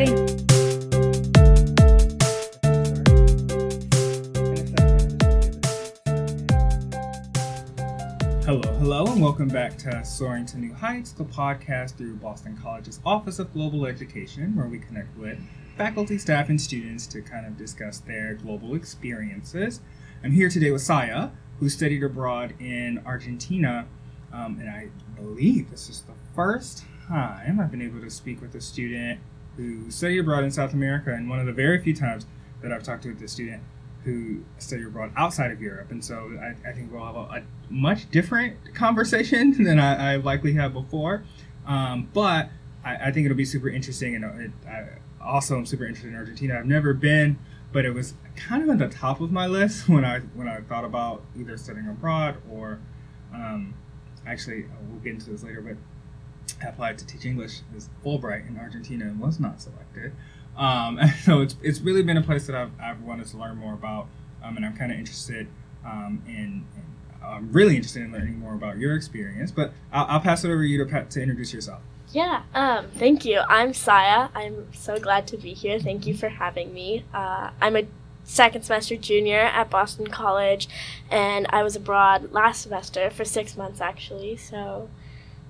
ready? Hello, hello, and welcome back to Soaring to New Heights, the podcast through Boston College's Office of Global Education, where we connect with faculty, staff, and students to kind of discuss their global experiences. I'm here today with Saya, who studied abroad in Argentina, um, and I believe this is the first time I've been able to speak with a student who studied abroad in South America, and one of the very few times that I've talked to a student who study abroad outside of Europe. And so I, I think we'll have a, a, much different conversation than I, I likely have before. Um, but I, I, think it'll be super interesting. And it, I also am super interested in Argentina. I've never been, but it was kind of at the top of my list when I when I thought about either studying abroad or um, actually we'll get into this later, but applied to teach English as Fulbright in Argentina and was not selected. Um, and so it's, it's really been a place that I've, I've wanted to learn more about, um, and I'm kind of interested um, in, in I'm really interested in learning more about your experience. But I'll, I'll pass it over to you to, to introduce yourself. Yeah, um, thank you. I'm Saya. I'm so glad to be here. Thank you for having me. Uh, I'm a second semester junior at Boston College, and I was abroad last semester for six months actually. So,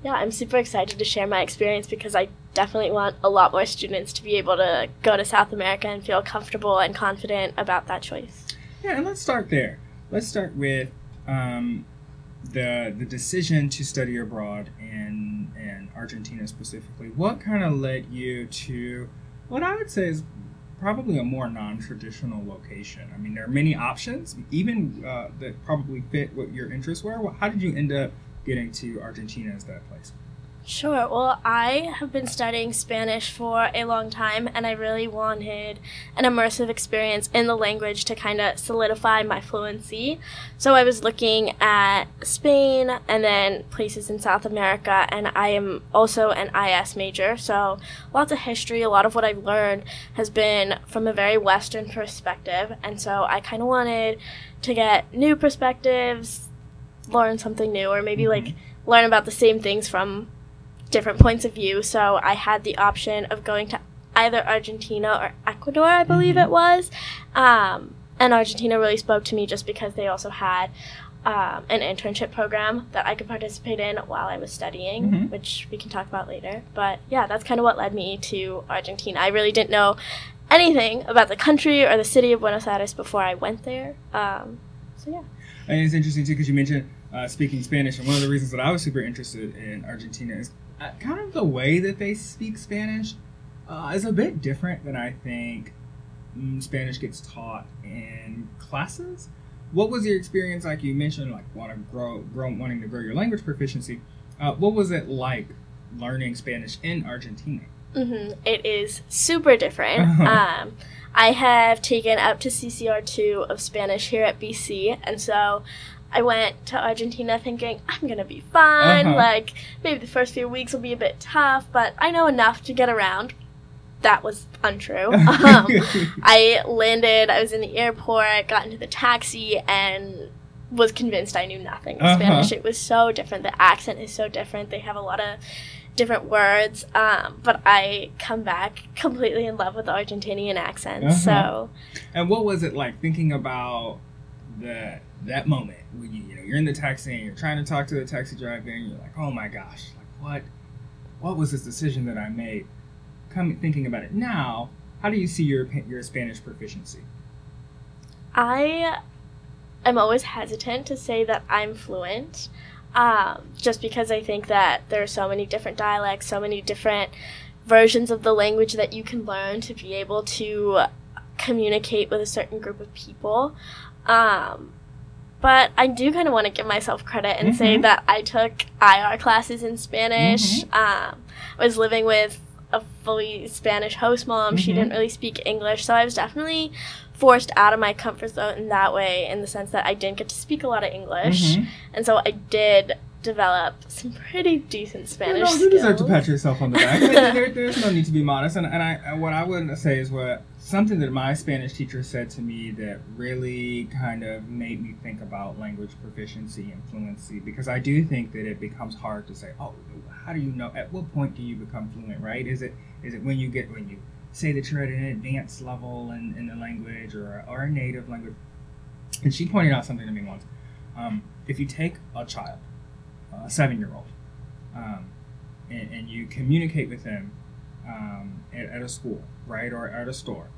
yeah, I'm super excited to share my experience because I definitely want a lot more students to be able to go to South America and feel comfortable and confident about that choice. Yeah, and let's start there. Let's start with um, the the decision to study abroad in in Argentina specifically. What kind of led you to what I would say is probably a more non-traditional location? I mean, there are many options, even uh, that probably fit what your interests were. How did you end up getting to Argentina as that place? Sure. Well, I have been studying Spanish for a long time, and I really wanted an immersive experience in the language to kind of solidify my fluency. So I was looking at Spain and then places in South America, and I am also an IS major, so lots of history. A lot of what I've learned has been from a very Western perspective, and so I kind of wanted to get new perspectives, learn something new, or maybe mm-hmm. like learn about the same things from different points of view. So I had the option of going to either Argentina or Ecuador, I believe mm-hmm. it was. Um, and Argentina really spoke to me just because they also had um, an internship program that I could participate in while I was studying, mm-hmm. which we can talk about later. But yeah, that's kind of what led me to Argentina. I really didn't know anything about the country or the city of Buenos Aires before I went there. Um, so yeah. And it's interesting too because you mentioned uh, speaking Spanish, and one of the reasons that I was super interested in Argentina is uh, kind of the way that they speak Spanish uh, is a bit different than I think mm, Spanish gets taught in classes. What was your experience like? You mentioned like want to grow, grow, wanting to grow your language proficiency. Uh, what was it like learning Spanish in Argentina? Mm-hmm. It is super different. um, I have taken up to CCR two of Spanish here at BC, and so I went to Argentina thinking I'm gonna be fine. Uh-huh. Like maybe the first few weeks will be a bit tough, but I know enough to get around. That was untrue. um, I landed. I was in the airport, got into the taxi, and was convinced I knew nothing in uh-huh. Spanish. It was so different. The accent is so different. They have a lot of different words. Um, but I come back completely in love with the Argentinian accent. Uh-huh. So, and what was it like thinking about the that moment when you you know you're in the taxi and you're trying to talk to the taxi driver and you're like, oh my gosh, like what what was this decision that I made? Come thinking about it now, how do you see your your Spanish proficiency? I am always hesitant to say that I'm fluent, um, just because I think that there are so many different dialects, so many different versions of the language that you can learn to be able to communicate with a certain group of people. Um, but I do kind of want to give myself credit and mm-hmm. say that I took IR classes in Spanish. Mm-hmm. Um, I was living with a fully Spanish host mom. Mm-hmm. She didn't really speak English, so I was definitely forced out of my comfort zone in that way, in the sense that I didn't get to speak a lot of English, mm-hmm. and so I did develop some pretty decent Spanish. You, know, you deserve to pat yourself on the back. there, there's no need to be modest, and, and I what I would say is what something that my Spanish teacher said to me that really kind of made me think about language proficiency and fluency because I do think that it becomes hard to say, oh, how do you know? At what point do you become fluent? Right? Is it is it when you get when you say that you're at an advanced level in, in the language or, or a native language. And she pointed out something to me once. Um, if you take a child, a seven year old, um, and, and, you communicate with them um, at, at, a school, right, or at a store,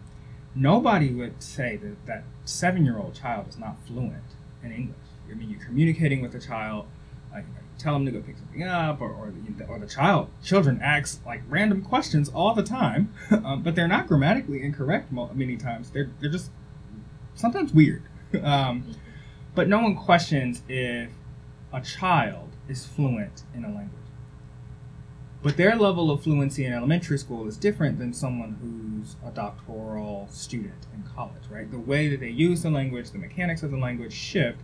nobody would say that that seven year old child is not fluent in English. I mean, you're communicating with a child, like, tell them to go pick something up, or, or, the, or the child, children ask like random questions all the time, um, but they're not grammatically incorrect many times. They're, they're just sometimes weird. Um, but no one questions if a child is fluent in a language. But their level of fluency in elementary school is different than someone who's a doctoral student in college, right? The way that they use the language, the mechanics of the language shift,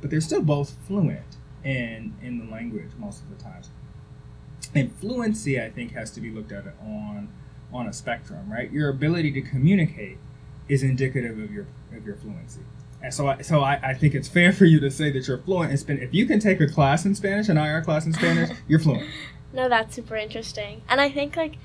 but they're still both fluent in in the language most of the times. And fluency, I think, has to be looked at on on a spectrum, right? Your ability to communicate is indicative of your of your fluency. And so, I, so I, I think it's fair for you to say that you're fluent in Spanish. If you can take a class in Spanish, an IR class in Spanish, you're fluent. No, that's super interesting. And I think like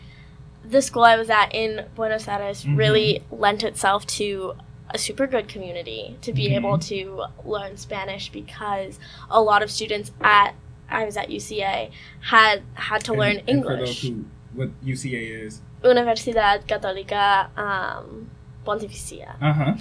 the school I was at in Buenos Aires mm-hmm. really lent itself to a super good community to be mm-hmm. able to learn Spanish because a lot of students at I was at UCA had had to and, learn and English. Those who, what UCA is? Universidad Católica um, Pontificia. Uh huh.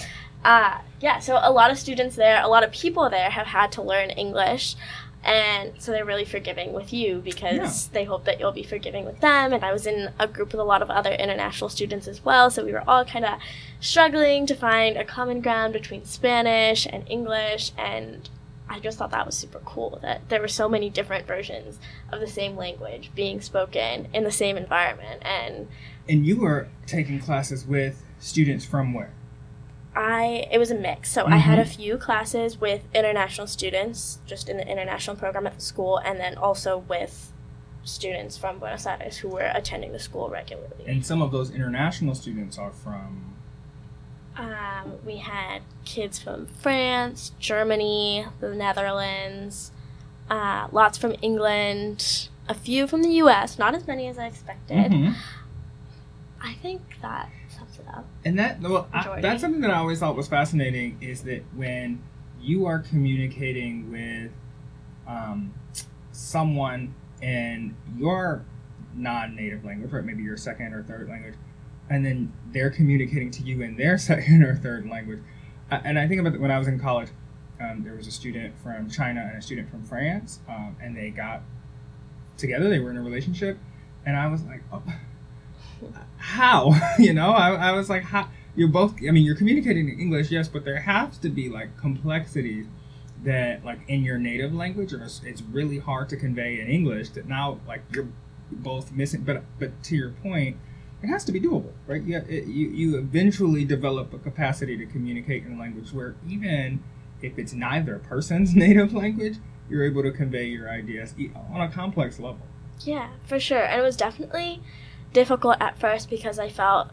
Uh, yeah, so a lot of students there, a lot of people there have had to learn English and so they're really forgiving with you because yeah. they hope that you'll be forgiving with them. And i was in a group with a lot of other international students as well. So we were all kind of struggling to find a common ground between spanish and english. And i just thought that was super cool that there were so many different versions of the same language being spoken in the same environment. And and you were taking classes with students from where I it was a mix. So mm-hmm. I had a mm-hmm. few classes with international students, just in the international program at the school, and then also with students from Buenos Aires who were attending the school regularly. And some of those international students are from. Um, we had kids from France, Germany, the Netherlands, uh, lots from England, a few from the U.S. Not as many as I expected. Mm-hmm. I think that and that well, I, that's something that I always thought was fascinating is that when you are communicating with um, someone in your non-native language, right? Maybe your second or third language, and then they're communicating to you in their second or third language. and I think about when I was in college, um, there was a student from China and a student from France, um, and they got together. They were in a relationship, and I was like, oh how? you know, I, I was like, how? You're both, I mean, you're communicating in English, yes, but there has to be like complexities that, like, in your native language, or it's, really hard to convey in English that now, like, you're both missing. But, but to your point, it has to be doable, right? You, it, you, you eventually develop a capacity to communicate in a language where even if it's neither person's native language, you're able to convey your ideas on a complex level. Yeah, for sure. And it was definitely difficult at first because I felt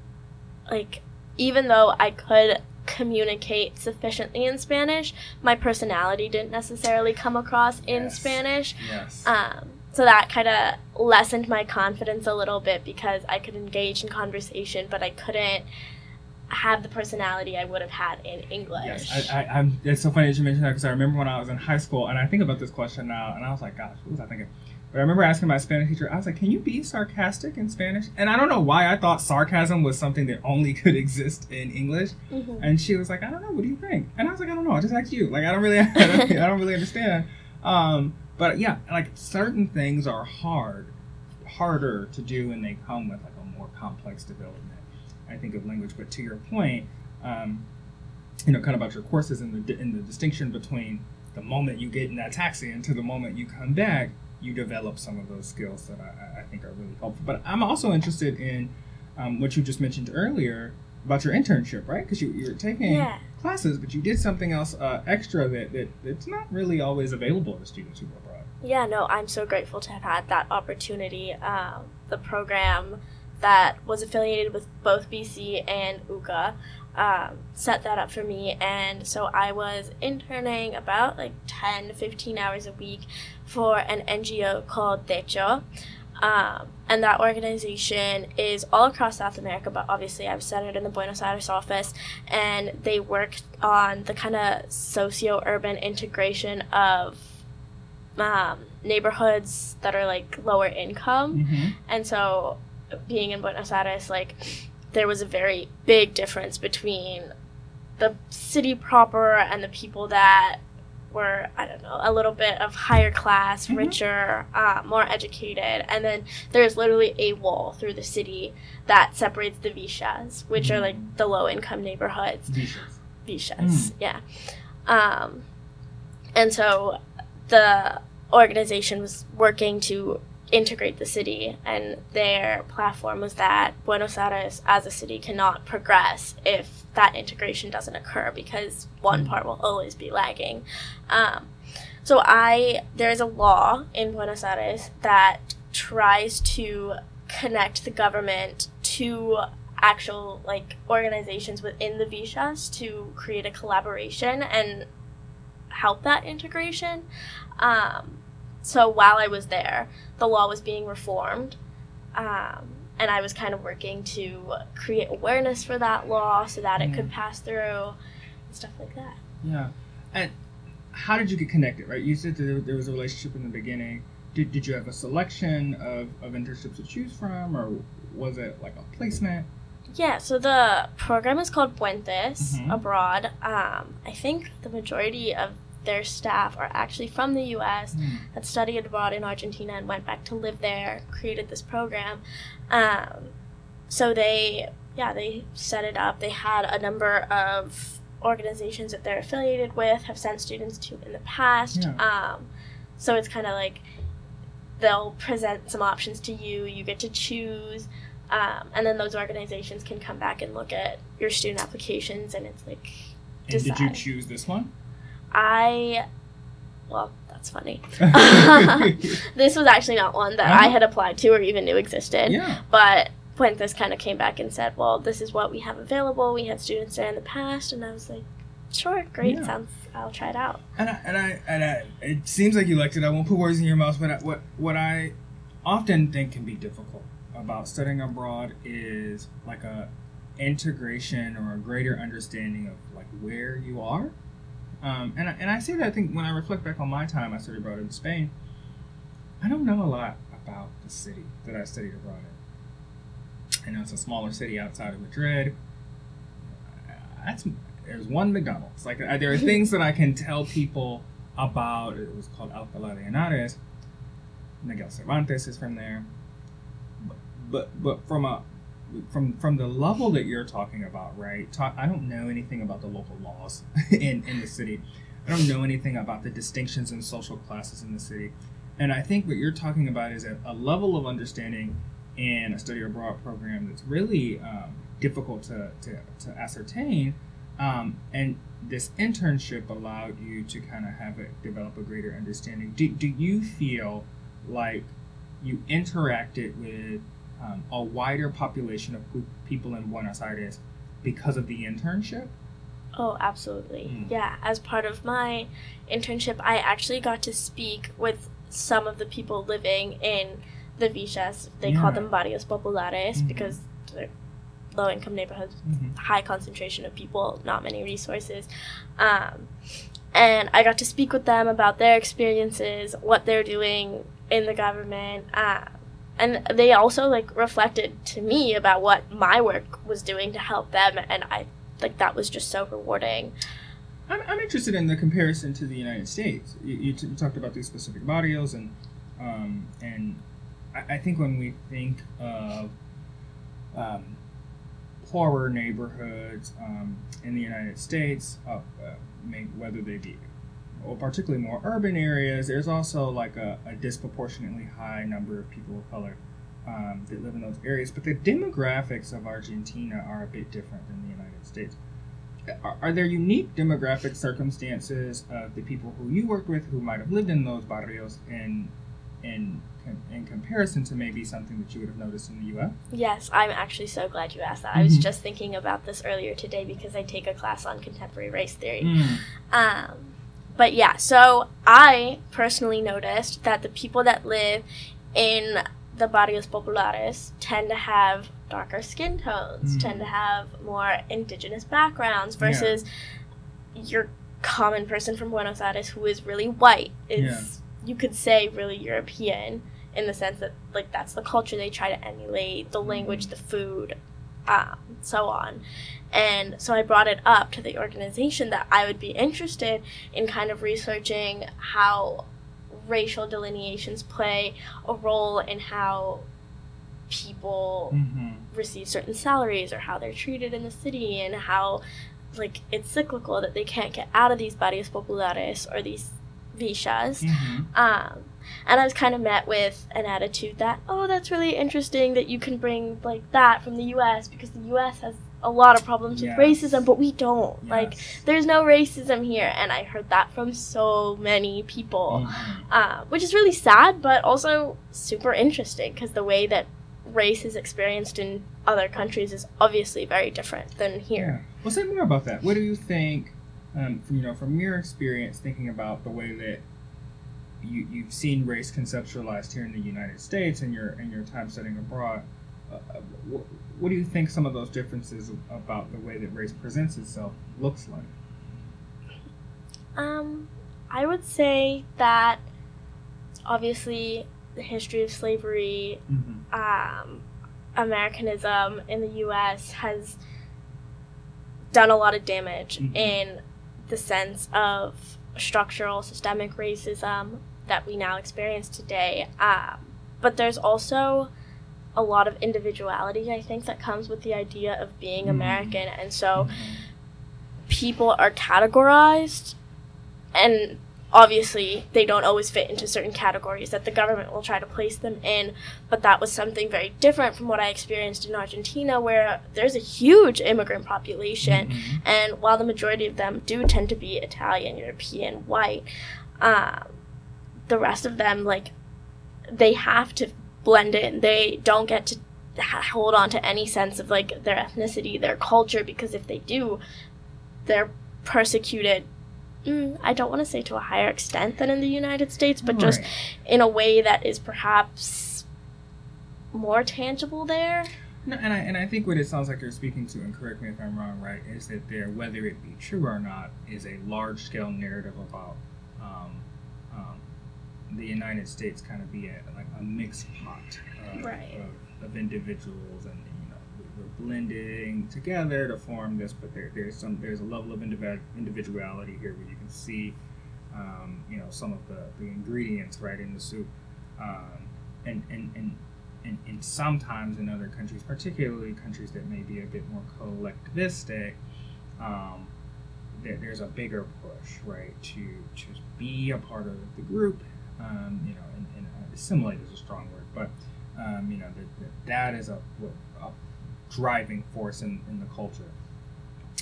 like even though I could communicate sufficiently in Spanish, my personality didn't necessarily come across in yes. Spanish. Yes. Um, so that kind of lessened my confidence a little bit because I could engage in conversation, but I couldn't have the personality I would have had in English. Yes, I, I, It's so funny that you mentioned that because I remember when I was in high school, and I think about this question now, and I was like, gosh, what was I thinking? But I remember asking my Spanish teacher, I was like, can you be sarcastic in Spanish? And I don't know why I thought sarcasm was something that only could exist in English. Mm-hmm. And she was like, I don't know, what do you think? And I was like, I don't know, I just asked you. Like, I don't really, I don't, I don't really understand. Um, but yeah, like certain things are hard, harder to do and they come with like a more complex development, I think, of language. But to your point, um, you know, kind of about your courses and the, and the distinction between the moment you get in that taxi and to the moment you come back, you develop some of those skills that I, I think are really helpful. But I'm also interested in um, what you just mentioned earlier about your internship, right? Because you, you're taking yeah. classes, but you did something else uh, extra that, that that's not really always available to students who go abroad. Yeah, no, I'm so grateful to have had that opportunity. Um, the program that was affiliated with both BC and UCA um, set that up for me. And so I was interning about like 10 to 15 hours a week for an NGO called Techo. Um, and that organization is all across South America, but obviously I was centered in the Buenos Aires office, and they work on the kind of socio urban integration of um, neighborhoods that are like lower income. Mm-hmm. And so, being in Buenos Aires, like, there was a very big difference between the city proper and the people that were, I don't know, a little bit of higher class, Mhm. richer, uh, more educated. And then there's literally a wall through the city that separates the Vishas, which are like the low income neighborhoods. Vicious. Vishas, yeah. Um, and so the organization was working to integrate the city, and their platform was that Buenos Aires as a city cannot progress if that integration doesn't occur because one part will always be lagging. Um, so I there is a law in Buenos Aires that tries to connect the government to actual like organizations within the Vishas to create a collaboration and help that integration. Um, so while I was there, the law was being reformed, um, and I was kind of working to create awareness for that law so that it Mm. could pass through and stuff like that. Yeah. And how did you get connected, right? You said that there, was a relationship in the beginning. Did, did you have a selection of, of internships to choose from, or was it like a placement? Yeah, so the program is called Puentes Mhm. abroad. Um, I think the majority of their staff are actually from the U.S. had studied abroad in Argentina and went back to live there, created this program. Um, so they, yeah, they set it up. They had a number of organizations that they're affiliated with, have sent students to in the past. Yeah. Um, so it's kind of like they'll present some options to you, you get to choose. Um, and then those organizations can come back and look at your student applications, and it's like And did you choose this one? I, well, that's funny. this was actually not one that I Uh-huh. had applied to or even knew existed. yeah. But Puentes kind of came back and said, "Well, this is what we have available. We had students there in the past," and I was like, "Sure, great, Yeah. sounds. I'll try it out." And I, and I and I, it seems like you liked it. I won't put words in your mouth, but I, what what I often think can be difficult about studying abroad is like a integration or a greater understanding of like where you are. Um, and I, and I say that I think when I reflect back on my time I studied abroad in Spain, I don't know a lot about the city that I studied abroad in. I know it's a smaller city outside of Madrid. That's there's one McDonald's. Like there are things that I can tell people about. It was called Alcalá de Henares. Miguel Cervantes is from there. But but, but from a from from the level that you're talking about, right? Ta- I don't know anything about the local laws in in the city. I don't know anything about the distinctions in social classes in the city. And I think what you're talking about is a, a level of understanding in a study abroad program that's really um, difficult to, to, to ascertain. Um, and this internship allowed you to kind of have it develop a greater understanding. Do, do you feel like you interacted with um, a wider population of people in Buenos Aires because of the internship? Oh, absolutely. Mm. Yeah, as part of my internship, I actually got to speak with some of the people living in the Vishas. They Yeah. call them barrios populares Mhm. because they're low income neighborhoods, Mm-hmm. high concentration of people, not many resources. Um, and I got to speak with them about their experiences, what they're doing in the government. Uh, and they also like reflected to me about what my work was doing to help them and I like that was just so rewarding. I'm, I'm interested in the comparison to the United States. You, you, t- you talked about these specific barrios, and um, and I, I think when we think of um, poorer neighborhoods um, in the United States, uh, uh, whether they be or particularly more urban areas, there's also like a, a disproportionately high number of people of color um, that live in those areas. But the demographics of Argentina are a bit different than the United States are, are there unique demographic circumstances of the people who you work with who might have lived in those barrios in in in comparison to maybe something that you would have noticed in the U.S. Yes, I'm actually so glad you asked that. I was Mhm. just thinking about this earlier today because I take a class on contemporary race theory. Mm. Um, but yeah, so I personally noticed that the people that live in the barrios populares tend to have darker skin tones, Mm. tend to have more indigenous backgrounds versus your common person from Buenos Aires who is really white is you could say really European in the sense that like that's the culture they try to emulate, the language, the food, um, so on. And so I brought it up to the organization that I would be interested in kind of researching how racial delineations play a role in how people Mm-hmm. receive certain salaries or how they're treated in the city and how like it's cyclical that they can't get out of these barrios populares or these villas Mm-hmm. um, and I was kind of met with an attitude that, oh, that's really interesting that you can bring like that from the U.S. because the U.S. has a lot of problems Yes. with racism, but we don't. Like, there's no racism here, and I heard that from so many people, Mhm. uh, which is really sad, but also super interesting because the way that race is experienced in other countries is obviously very different than here. Yeah. Well, say more about that. What do you think? Um, from, you know, from your experience, thinking about the way that you you've seen race conceptualized here in the United States and your and your time studying abroad. Uh, what, what do you think some of those differences about the way that race presents itself looks like? Um, I would say that obviously the history of slavery Mm-hmm. um, Americanism in the U.S. has done a lot of damage Mhm. in the sense of structural systemic racism that we now experience today. Um, but there's also a lot of individuality, I think, that comes with the idea of being Mhm. American. And so Mm-hmm. people are categorized and obviously they don't always fit into certain categories that the government will try to place them in but that was something very different from what i experienced in argentina where there's a huge immigrant population Mhm. and while the majority of them do tend to be italian european white um, the rest of them like they have to blend in. They don't get to hold on to any sense of like their ethnicity their culture because if they do they're persecuted mm, i don't want to say to a higher extent than in the united states but just in a way that is perhaps more tangible there. No, and I and I think what it sounds like you're speaking to, and correct me if I'm wrong, right, is that there, whether it be true or not, is a large scale narrative about um, the United States kind of be a, like a mixed pot of, Right. of, of individuals, and you know we- we're blending together to form this, but there, there's some there's a level of individ- individuality here where you can see, um, you know, some of the, the ingredients right in the soup, um, and and and and, and sometimes in other countries, particularly countries that may be a bit more collectivistic, um, there, there's a bigger push, right, to to be a part of the group. Um, you know, and, and uh, assimilate is a strong word, but um, you know that, that is a, a driving force in, in the culture.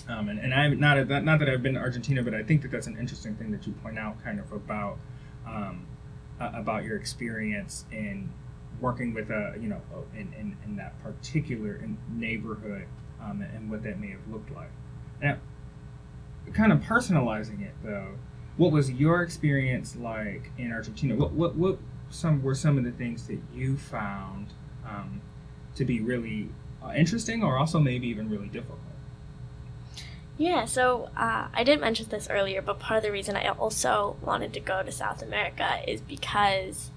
Um, and, and I'm not that not that I've been to Argentina, but I think that that's an interesting thing that you point out, kind of about um, about your experience in working with a you know in, in, in that particular neighborhood um, and what that may have looked like. Now, kind of personalizing it though, what was your experience like in Argentina? What what what some were some of the things that you found um, to be really uh, interesting, or also maybe even really difficult? Yeah, so uh, I didn't mention this earlier, but part of the reason I also wanted to go to South America is because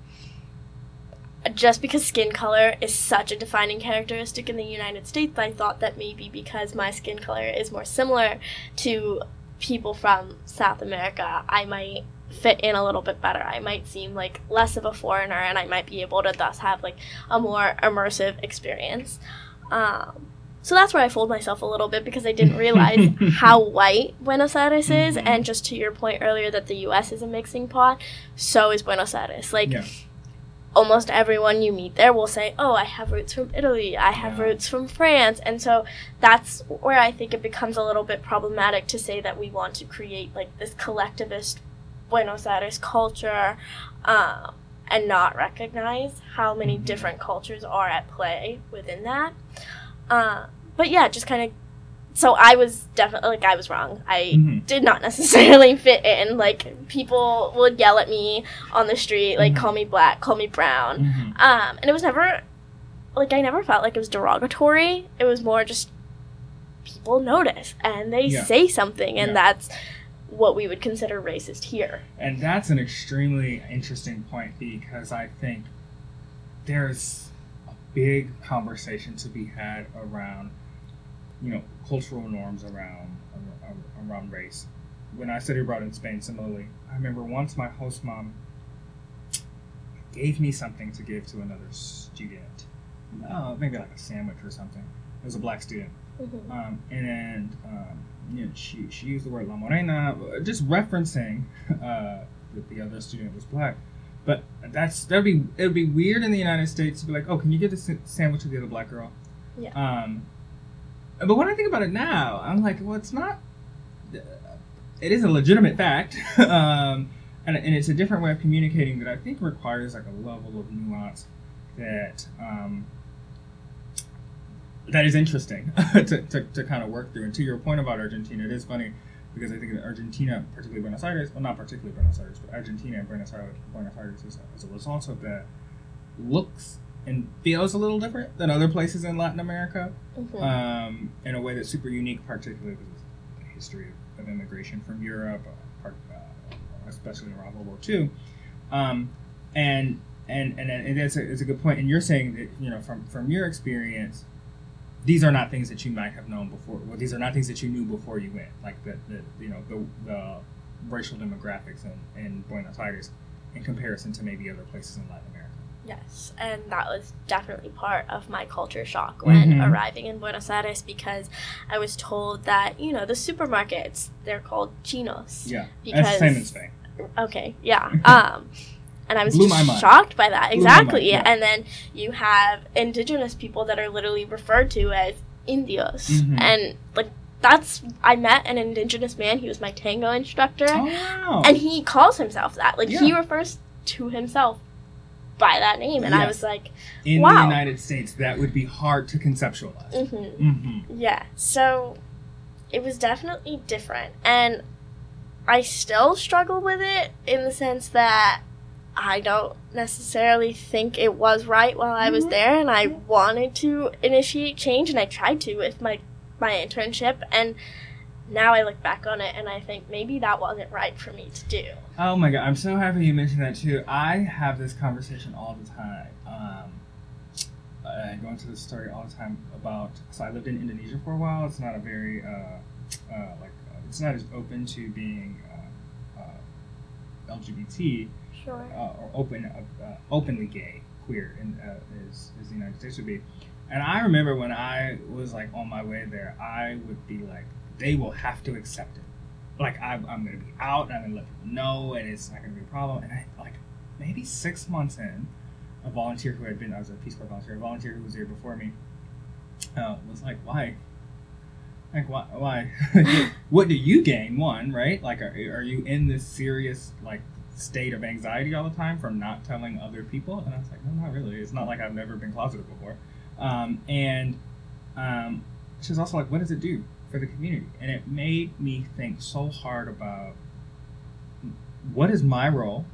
just because skin color is such a defining characteristic in the United States, I thought that maybe because my skin color is more similar to people from South America, I might fit in a little bit better. I might seem like less of a foreigner and I might be able to thus have like a more immersive experience. Um, so that's where I fooled myself a little bit because I didn't realize how white Buenos Aires is. Mhm. And just to your point earlier that the US is a mixing pot, so is Buenos Aires. Like, Yeah. Almost everyone you meet there will say, Oh, I have roots from Italy, I have Yeah. roots from France. And so that's where I think it becomes a little bit problematic to say that we want to create like this collectivist Buenos Aires culture. Um, and not recognize how many Mhm. different cultures are at play within that. Uh, but yeah, just kind of so I was definitely like I was wrong. I Mhm. did not necessarily fit in. Like people would yell at me on the street, like Mhm. call me black, call me brown. Mhm. Um, and it was never like I never felt like it was derogatory. It was more just people notice and they Yeah. say something, and Yeah. that's what we would consider racist here. And that's an extremely interesting point because I think there's a big conversation to be had around, you know, cultural norms around around, race. When I studied abroad in Spain, similarly, I remember once my host mom gave me something to give to another student, uh, maybe like a sandwich or something. It was a black student. Um, and um, you know, she, she used the word La Morena, just referencing uh, that the other student was black. But that's that'd be it would be weird in the United States to be like, oh, can you get a sa- sandwich to the other black girl? Yeah. Um, but when I think about it now, I'm like, well, it's not. It is a legitimate fact, um, and, and it's a different way of communicating that I think requires like a level of nuance that um, that is interesting to, to, to kind of work through. And to your point about Argentina, it is funny because I think that Argentina, particularly Buenos Aires, well, not particularly Buenos Aires, but Argentina and Buenos Aires, Buenos Aires is, as a result of that, looks and feels a little different than other places in Latin America Mhm. um, in a way that's super unique, particularly because the history of, of immigration from Europe, uh, part, uh, especially around World War II. Um, and and and, and that's a, it's a good point. And you're saying that you know from from your experience, these are not things that you might have known before. Well, these are not things that you knew before you went, like the, the you know the, the racial demographics in, in Buenos Aires in comparison to maybe other places in Latin America. Yes, and that was definitely part of my culture shock when Mhm. arriving in Buenos Aires because I was told that, you know, the supermarkets, they're called chinos. Yeah, Because- that's the same in Spain. Okay, yeah. Um, and I was Blew just shocked by that. Blew Exactly. yeah. And then you have indigenous people that are literally referred to as indios. Mhm. And, like, that's, I met an indigenous man. He was my tango instructor. Oh wow! And he calls himself that. Like, he refers to himself by that name. And Yeah. I was like, in Wow. the United States, that would be hard to conceptualize. mm-hmm. Mm-hmm. Yeah, so it was definitely different. And I still struggle with it in the sense that I don't necessarily think it was right while I was Mhm. there and I wanted to initiate change and I tried to with my my internship and now I look back on it and I think maybe that wasn't right for me to do. Oh my god, I'm so happy you mentioned that too. I have this conversation all the time. Um, I go into this story all the time about. So I lived in Indonesia for a while. It's not a very uh, uh, like uh, it's not as open to being uh, uh, LGBT Sure. uh, or open uh, uh, openly gay queer in, uh, as, as the United States would be. And I remember when I was like on my way there, I would be like, they will have to accept it. Like I, I'm going to be out, and I'm to let people know, and it's not to be a problem. And I like maybe six months in, a volunteer who had been, I was a Peace Corps volunteer, a volunteer who was there before me, uh, was like, why? Like why? Why? what do you gain? One, right? Like, are, are you in this serious like state of anxiety all the time from not telling other people? And I was like, no, not really. It's not like I've never been closeted before. Um, and um, she was also like, what does it do for the community? And it made me think so hard about what is my role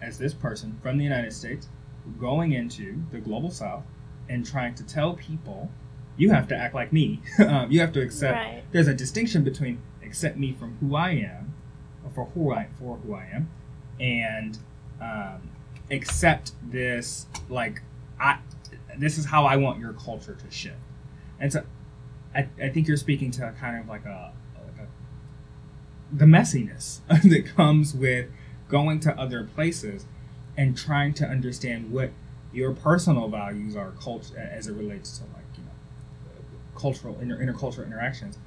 as this person from the United States going into the global south and trying to tell people you have to act like me. um, you have to accept Right. there's a distinction between accept me from who I am, or for who I for who I am, and um, accept this like I this is how I want your culture to shift. And so I, I think you're speaking to kind of like a, like a the messiness that comes with going to other places and trying to understand what your personal values are cult- as it relates to like you know cultural inter- intercultural interactions.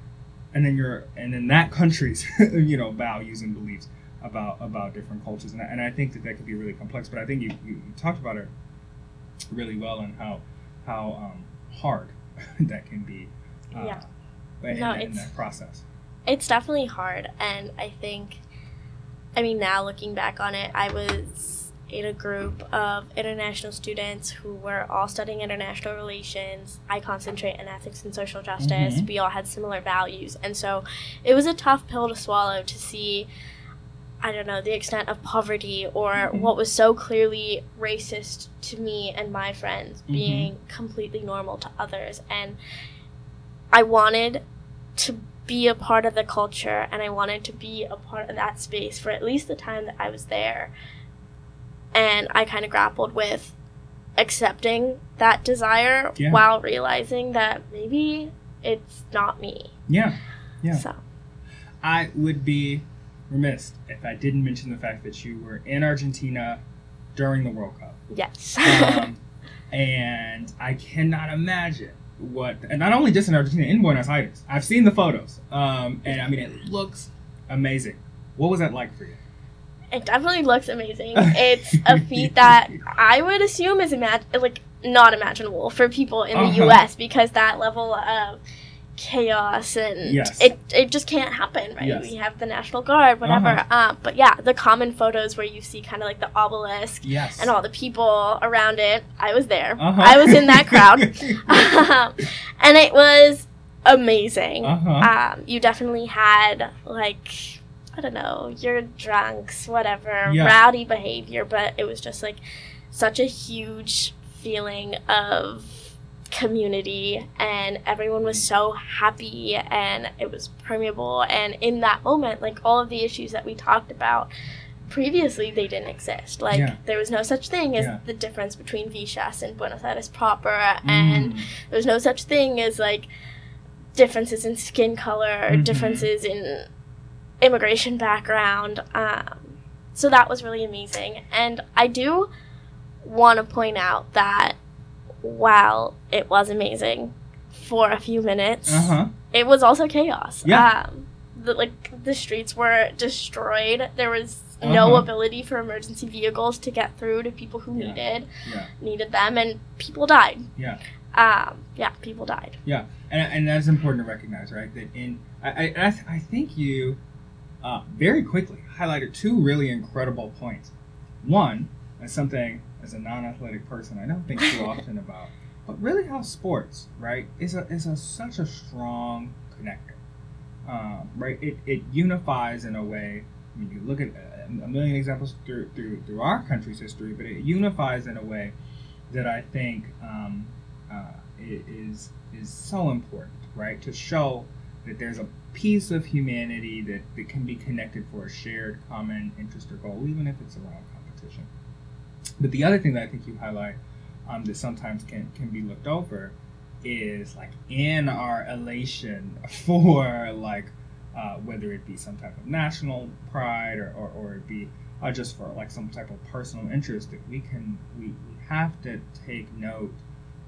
And then your and then that country's you know values and beliefs about about different cultures. And I, and I think that that could be really complex but I think you, you, you talked about it really well and how how um, hard that can be uh, Yeah. in, No, in it's- that process it's definitely hard and i think i mean now looking back on it i was in a group of international students who were all studying international relations. I concentrate in ethics and social justice. Mhm. We all had similar values. And so it was a tough pill to swallow to see, I don't know, the extent of poverty or Mhm. what was so clearly racist to me and my friends Mhm. being completely normal to others. And I wanted to be a part of the culture and I wanted to be a part of that space for at least the time that I was there. And I kind of grappled with accepting that desire Yeah. while realizing that maybe it's not me. Yeah. Yeah. So, I would be remiss if I didn't mention the fact that you were in Argentina during the World Cup. yes. Um, and I cannot imagine what, and not only just in Argentina, in Buenos Aires. I've seen the photos. Um, and I mean, it looks amazing. What was that like for you? It definitely looks amazing. It's a feat that I would assume is imag- like not imaginable for people in the Uh-huh. U.S. because that level of chaos and Yes. it it just can't happen, right? Yes. We have the National Guard, whatever. Uh-huh. Um, but yeah, the common photos where you see kind of like the obelisk Yes. and all the people around it. I was there. Uh-huh. I was in that crowd, um, and it was amazing. uh-huh. Um, you definitely had like I don't know, your drunks, whatever, Yeah. rowdy behavior, but it was just like such a huge feeling of community and everyone was so happy and it was permeable and in that moment like all of the issues that we talked about previously they didn't exist like Yeah. there was no such thing as Yeah. the difference between Vicious and Buenos Aires proper and Mm. there's no such thing as like differences in skin color, Mhm. differences in immigration background. Um, so that was really amazing. And I do want to point out that while it was amazing for a few minutes, Uh-huh. it was also chaos. Yeah. Um, the, like the streets were destroyed. There was no Uh-huh. ability for emergency vehicles to get through to people who Yeah. needed Yeah. needed them, and people died. Yeah. Um, yeah, people died. Yeah, and, and that's important to recognize, right? That in I I, I, think you uh, very quickly highlighted two really incredible points. One, as something as a non-athletic person I don't think too often about, but really how sports, right, is a is a such a strong connector, um, right? It, it unifies in a way. I mean, you look at a, a million examples through, through through our country's history, but it unifies in a way that I think um, uh, is is so important, right? To show that there's a piece of humanity that, that can be connected for a shared common interest or goal, even if it's around competition. But the other thing that I think you highlight um, that sometimes can can be looked over is like in our elation for like uh, whether it be some type of national pride or, or, or it be uh, just for like some type of personal interest that we can we, we have to take note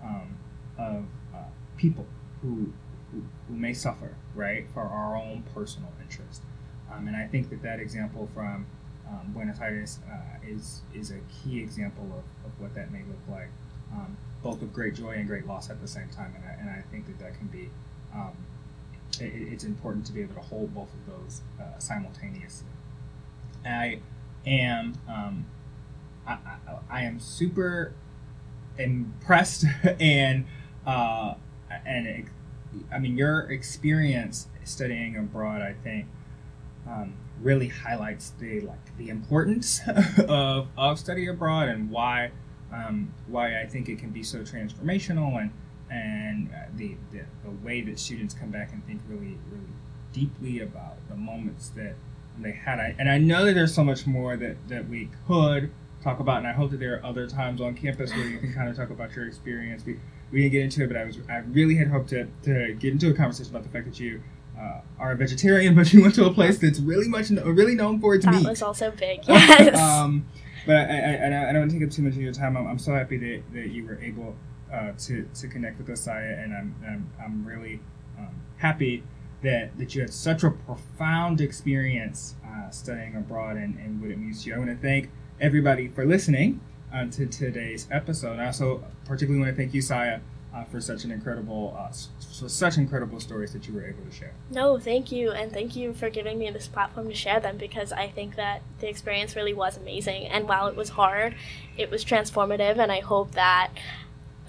um, of uh, people who, who who may suffer right for our own personal interest. Um, and I think that that example from um, Buenos Aires uh, is is a key example of, of what that may look like um, both with great joy and great loss at the same time and I, and I think that that can be um, it, it's important to be able to hold both of those uh, simultaneously. I am um, I, I, I am super impressed and uh, and I mean your experience studying abroad I think um, really highlights the like the importance of, of study abroad and why um, why I think it can be so transformational and and uh, the, the the way that students come back and think really really deeply about the moments that they had. I, and I know that there's so much more that that we could talk about and I hope that there are other times on campus where you can kind of talk about your experience. We we didn't get into it but I was I really had hoped to, to get into a conversation about the fact that you uh, are a vegetarian but you went to a place that's really much really known for its That meat was also big. Yes. um, but I, I, I, I don't want to take up too much of your time. I'm, I'm so happy that, that you were able uh, to, to connect with us, Saya, and I'm, I'm, I'm really um, happy that, that you had such a profound experience uh, studying abroad and, and what it means to you. I want to thank everybody for listening uh, to today's episode. I also particularly want to thank you, Saya, uh, for such an incredible, uh, for such incredible stories that you were able to share. No, thank you, and thank you for giving me this platform to share them because I think that the experience really was amazing. And while it was hard, it was transformative, and I hope that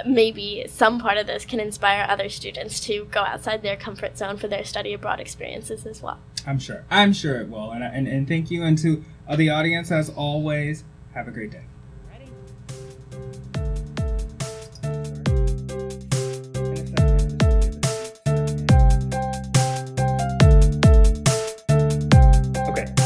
maybe some part of this can inspire other students to go outside their comfort zone for their study abroad experiences as well. I'm sure. I'm sure it will. And, and, and thank you. And to the audience, as always, have a great day.